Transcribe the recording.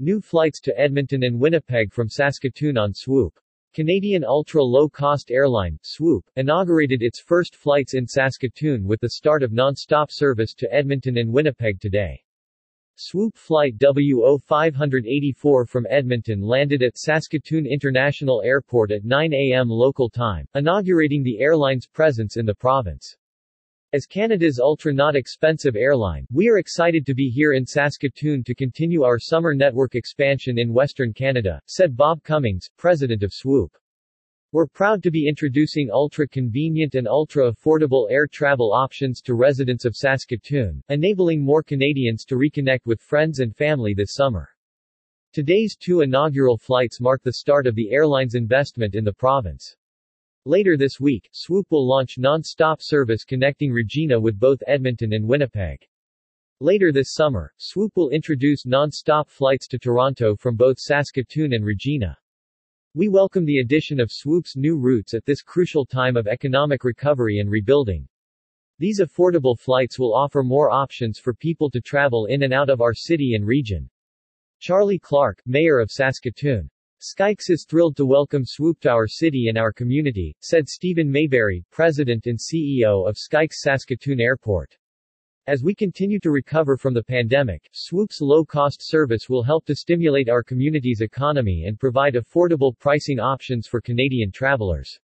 New flights to Edmonton and Winnipeg from Saskatoon on Swoop. Canadian ultra-low-cost airline, Swoop, inaugurated its first flights in Saskatoon with the start of non-stop service to Edmonton and Winnipeg today. Swoop Flight WO584 from Edmonton landed at Saskatoon International Airport at 9 a.m. local time, inaugurating the airline's presence in the province. As Canada's ultra-not expensive airline, we are excited to be here in Saskatoon to continue our summer network expansion in Western Canada, said Bob Cummings, president of Swoop. We're proud to be introducing ultra-convenient and ultra-affordable air travel options to residents of Saskatoon, enabling more Canadians to reconnect with friends and family this summer. Today's two inaugural flights mark the start of the airline's investment in the province. Later this week, Swoop will launch non-stop service connecting Regina with both Edmonton and Winnipeg. Later this summer, Swoop will introduce non-stop flights to Toronto from both Saskatoon and Regina. We welcome the addition of Swoop's new routes at this crucial time of economic recovery and rebuilding. These affordable flights will offer more options for people to travel in and out of our city and region. Charlie Clark, Mayor of Saskatoon. SKYXE is thrilled to welcome Swoop to our city and our community, said Stephen Maybury, President and CEO of SKYXE Saskatoon Airport. As we continue to recover from the pandemic, Swoop's low-cost service will help to stimulate our community's economy and provide affordable pricing options for Canadian travelers.